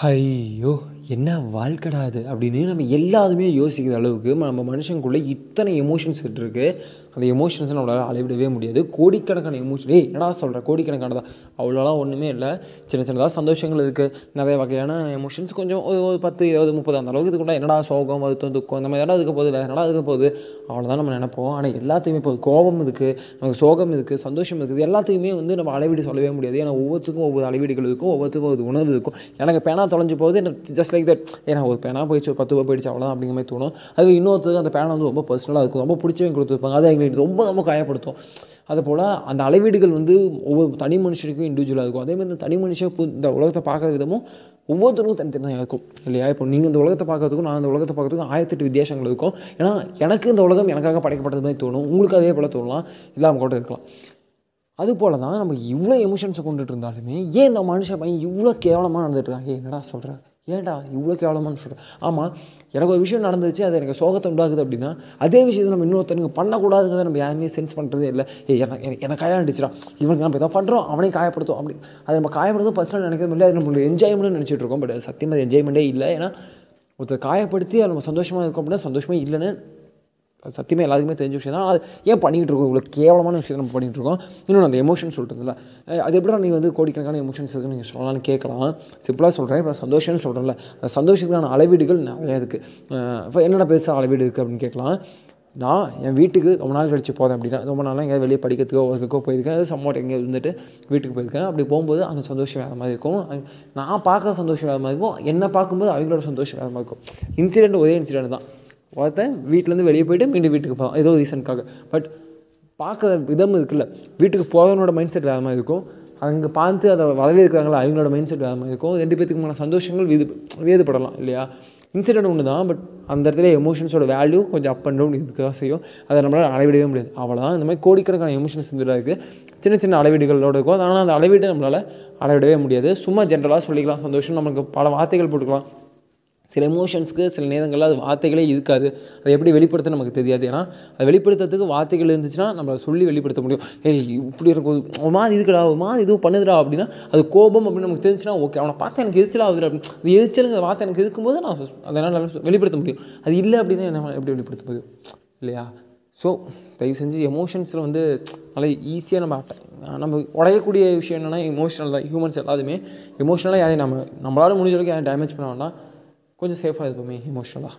哎呦、என்ன வாழ்க்கடா அது அப்படின்னு நம்ம எல்லாருமே யோசிக்கிற அளவுக்கு நம்ம மனுஷனுக்குள்ளே இத்தனை எமோஷன்ஸ் இருக்குது அந்த எமோஷன்ஸை நம்மளால் அளவிடவே முடியாது. கோடிக்கணக்கான எமோஷன் ஏய் என்னடா சொல்கிற கோடிக்கணக்கானதா? அவ்வளோலாம் ஒன்றுமே இல்லை. சின்ன சின்னதாக சந்தோஷங்கள் இருக்குது நிறைய வகையான எமோஷன்ஸ் கொஞ்சம் ஒரு ஒரு பத்து இருபது முப்பது அந்த அளவுக்கு இதுக்குள்ள என்னடா சோகம் வருத்தம் துக்கம் இந்த மாதிரி இடம் இருக்க போகுது? வேறு என்னடா இருக்க போகுது? அவ்வளோதான் நம்ம நினைப்போம். ஆனால் எல்லாத்தையுமே இப்போ கோபம் இருக்குது நமக்கு சோகம் இருக்குது சந்தோஷம் இருக்குது எல்லாத்தையுமே வந்து நம்ம அளவீடு சொல்லவே முடியாது. ஏன்னா ஒவ்வொருத்துக்கும் ஒவ்வொரு அளவீடுகள் இருக்கும். ஒவ்வொருத்துக்கும் ஒரு உணர்வு இருக்கும். எனக்கு பேனா தொலைஞ்சு போகுது. எனக்கு ஜஸ்ட் லைக் தட் ஏன்னா ஒரு பேனா போயிடுச்சு ஒரு பத்து ரூபா போயிடுச்சு அவ்வளோதான் அப்படிங்கிற மாதிரி தோணும். அது இன்னொருத்தருக்கு அந்த பேனா வந்து ரொம்ப பர்சனலாக இருக்கும். ரொம்ப பிடிச்சவங்க கொடுத்துருப்பாங்க. அது எங்களுக்கு ரொம்ப ரொம்ப காயப்படுத்தும். அதுபோல் அந்த அளவீடுகள் வந்து ஒவ்வொரு தனி மனுஷனுக்கும் இண்டிவிஜுவலாக இருக்கும். அதே மாதிரி இந்த தனி மனுஷன் இந்த உலகத்தை பார்க்குற விதமும் ஒவ்வொருத்தருக்கும் தனித்தனியாக இருக்கும். இல்லையா? இப்போ நீங்கள் இந்த உலகத்தை பார்க்கறதுக்கும் நான் இந்த உலகத்தை பார்க்கறதுக்கும் ஆயிரத்தெட்டு வித்தியாசங்கள் இருக்கும். ஏன்னா எனக்கு இந்த உலகம் எனக்காக படைக்கப்பட்டது மாதிரி தோணும். உங்களுக்கு அதே போல் தோணலாம். இல்லாமல் கூட இருக்கலாம். அது போல தான் நம்ம இவ்வளோ எமோஷன்ஸை கொண்டுட்டு இருந்தாலுமே ஏன் இந்த மனுஷன் பையன் இவ்வளோ கேவலமாக நடந்துட்டு இருக்காங்க என்னடா சொல்கிற ஏன்டா இவ்வளோ கேவலமானு சொல்கிறேன் ஆமாம் எனக்கு ஒரு விஷயம் நடந்துச்சு அது எனக்கு சோகத்தை உண்டாகுது அப்படின்னா அதே விஷயத்தை நம்ம இன்னொருத்தனுக்கு பண்ணக்கூடாதுங்கிறத நம்ம யாருமே சென்ஸ் பண்ணுறதே இல்லை. ஏ எனக்கு எனக்கு- காயாண்டிச்சுடா இவனுக்கு நம்ம எதாவது பண்ணுறோம் அவனையும் காயப்படுத்தும் அப்படி. அதை நம்ம காயப்படுத்தும் பர்சனல் நினைக்கிறது இல்லை அது நம்மளுக்கு என்ஜாய்மெண்ட்னு நினச்சிட்டு இருக்கோம். பட் சத்தியமாக என்ஜாய்மெண்ட்டே இல்லை. ஏன்னா ஒருத்தர் காயப்படுத்தி அது நம்ம சந்தோஷமாக இருக்கோம் அப்படின்னா சந்தோஷமே இல்லைன்னு சத்தியமாக எல்லாருக்குமே தெரிஞ்ச விஷயம் தான். அது ஏன் பண்ணிகிட்டு இருக்கோம்? இவ்வளோ கேவலமான விஷயத்தை நம்ம பண்ணிகிட்டு இருக்கோம். இன்னொன்று அந்த எமோஷன் சொல்கிறதுல அது எப்படி நீ வந்து கோடிக்கணக்கான எமோஷன்ஸ் இருக்குன்னு நீங்கள் சொல்லலாம்னு கேட்கலாம். சிம்பிளாக சொல்கிறேன் இப்போ சந்தோஷம்னு சொல்கிறேன்ல அந்த சந்தோஷத்துக்கான அளவீடுகள் நிறையா இருக்குது இப்போ என்னென்ன பெருசாக அளவீடு இருக்குது அப்படின்னு கேட்கலாம். நான் என் வீட்டுக்கு ரொம்ப நாள் கழிச்சு போகிறேன் அப்படின்னா ரொம்ப நாளாக எங்கேயாவது வெளியே படிக்கிறதுக்கோ ஒர்க்குக்கோ போயிருக்கேன். அது சம்மோட் எங்கேயோ இருந்துட்டு வீட்டுக்கு போயிருக்கேன். அப்படி போகும்போது அந்த சந்தோஷம் வேறு மாதிரி இருக்கும். நான் பார்க்குற சந்தோஷம் வேறு மாதிரி இருக்கும். என்னை பார்க்கும்போது அவங்களோட சந்தோஷம் வேறு மாதிரி இருக்கும். இன்சிடென்ட் ஒரே இன்சிடென்ட் தான். ஒருத்தன் வீட்டிலேருந்து வெளியே போயிட்டு மீண்டும் வீட்டுக்கு போகிறான் ஏதோ ரீசனுக்காக பட் பார்க்குற விதம் இருக்குல்ல. வீட்டுக்கு போகிறவனோட மைண்ட் செட் வேறு மாதிரி இருக்கும். அங்கே பார்த்து அதை வரவேற்கிறாங்களா அவங்களோட மைண்ட் செட் வேறு மாதிரி இருக்கும். ரெண்டு பேத்துக்குமான சந்தோஷங்கள் வேது வேறுபடலாம் இல்லையா? இன்சிடென்ட் ஒன்று தான் பட் அந்த இடத்துல எமோஷன்ஸோட வேல்யூ கொஞ்சம் அப் அண்ட் டவுன் இதுக்கு தான் செய்யும். அதை நம்மளால் அளவிடவே முடியாது. அவ்வளோதான் இந்த மாதிரி கோடிக்கணக்கான எமோஷன்ஸ் இதில் இருக்குது சின்ன சின்ன அளவீடுகளோட இருக்கும். ஆனால் அந்த அளவீடு நம்மளால் அளவிடவே முடியாது. சும்மா ஜென்ரலாக சொல்லிக்கலாம் சந்தோஷம். நமக்கு பல வார்த்தைகள் போட்டுக்கலாம். சில எமோஷன்ஸ்க்கு சில நேரங்களில் அது வார்த்தைகளே இருக்காது. அதை எப்படி வெளிப்படுத்த நமக்கு தெரியாது. ஏன்னா அதை வெளிப்படுத்துறதுக்கு வார்த்தைகள் இருந்துச்சுன்னா நம்ம சொல்லி வெளிப்படுத்த முடியும். ஏய் இப்படி இருக்கும். ஒரு மாதிரி இதுக்குடா ஒரு மாதிரி இதுவும் பண்ணுதுடா அப்படின்னா அது கோபம் அப்படின்னு நமக்கு தெரிஞ்சுன்னா ஓகே அவனை பார்த்து எனக்கு எரிச்சலாக ஆகுது அப்படின்னு. எரிச்சலுங்கிற வார்த்தை எனக்கு இருக்கும்போது நான் அதனால் வெளிப்படுத்த முடியும். அது இல்லை அப்படின்னா என்ன எப்படி வெளிப்படுத்த முடியும்? இல்லையா? ஸோ தயவு செஞ்சு எமோஷன்ஸில் வந்து நல்லா ஈஸியாக நம்ம அட்டை நம்ம உடையக்கூடிய விஷயம் என்னென்னா எமோஷனல் தான். ஹியூமன்ஸ் எல்லாருமே எமோஷனலாக யாரையும் நம்ம நம்மளால் முடிஞ்ச அளவுக்கு யாரும் டேமேஜ் பண்ண வேண்டாம். கொஞ்சம் சேஃபாக இருப்போமே எமோஷனலாக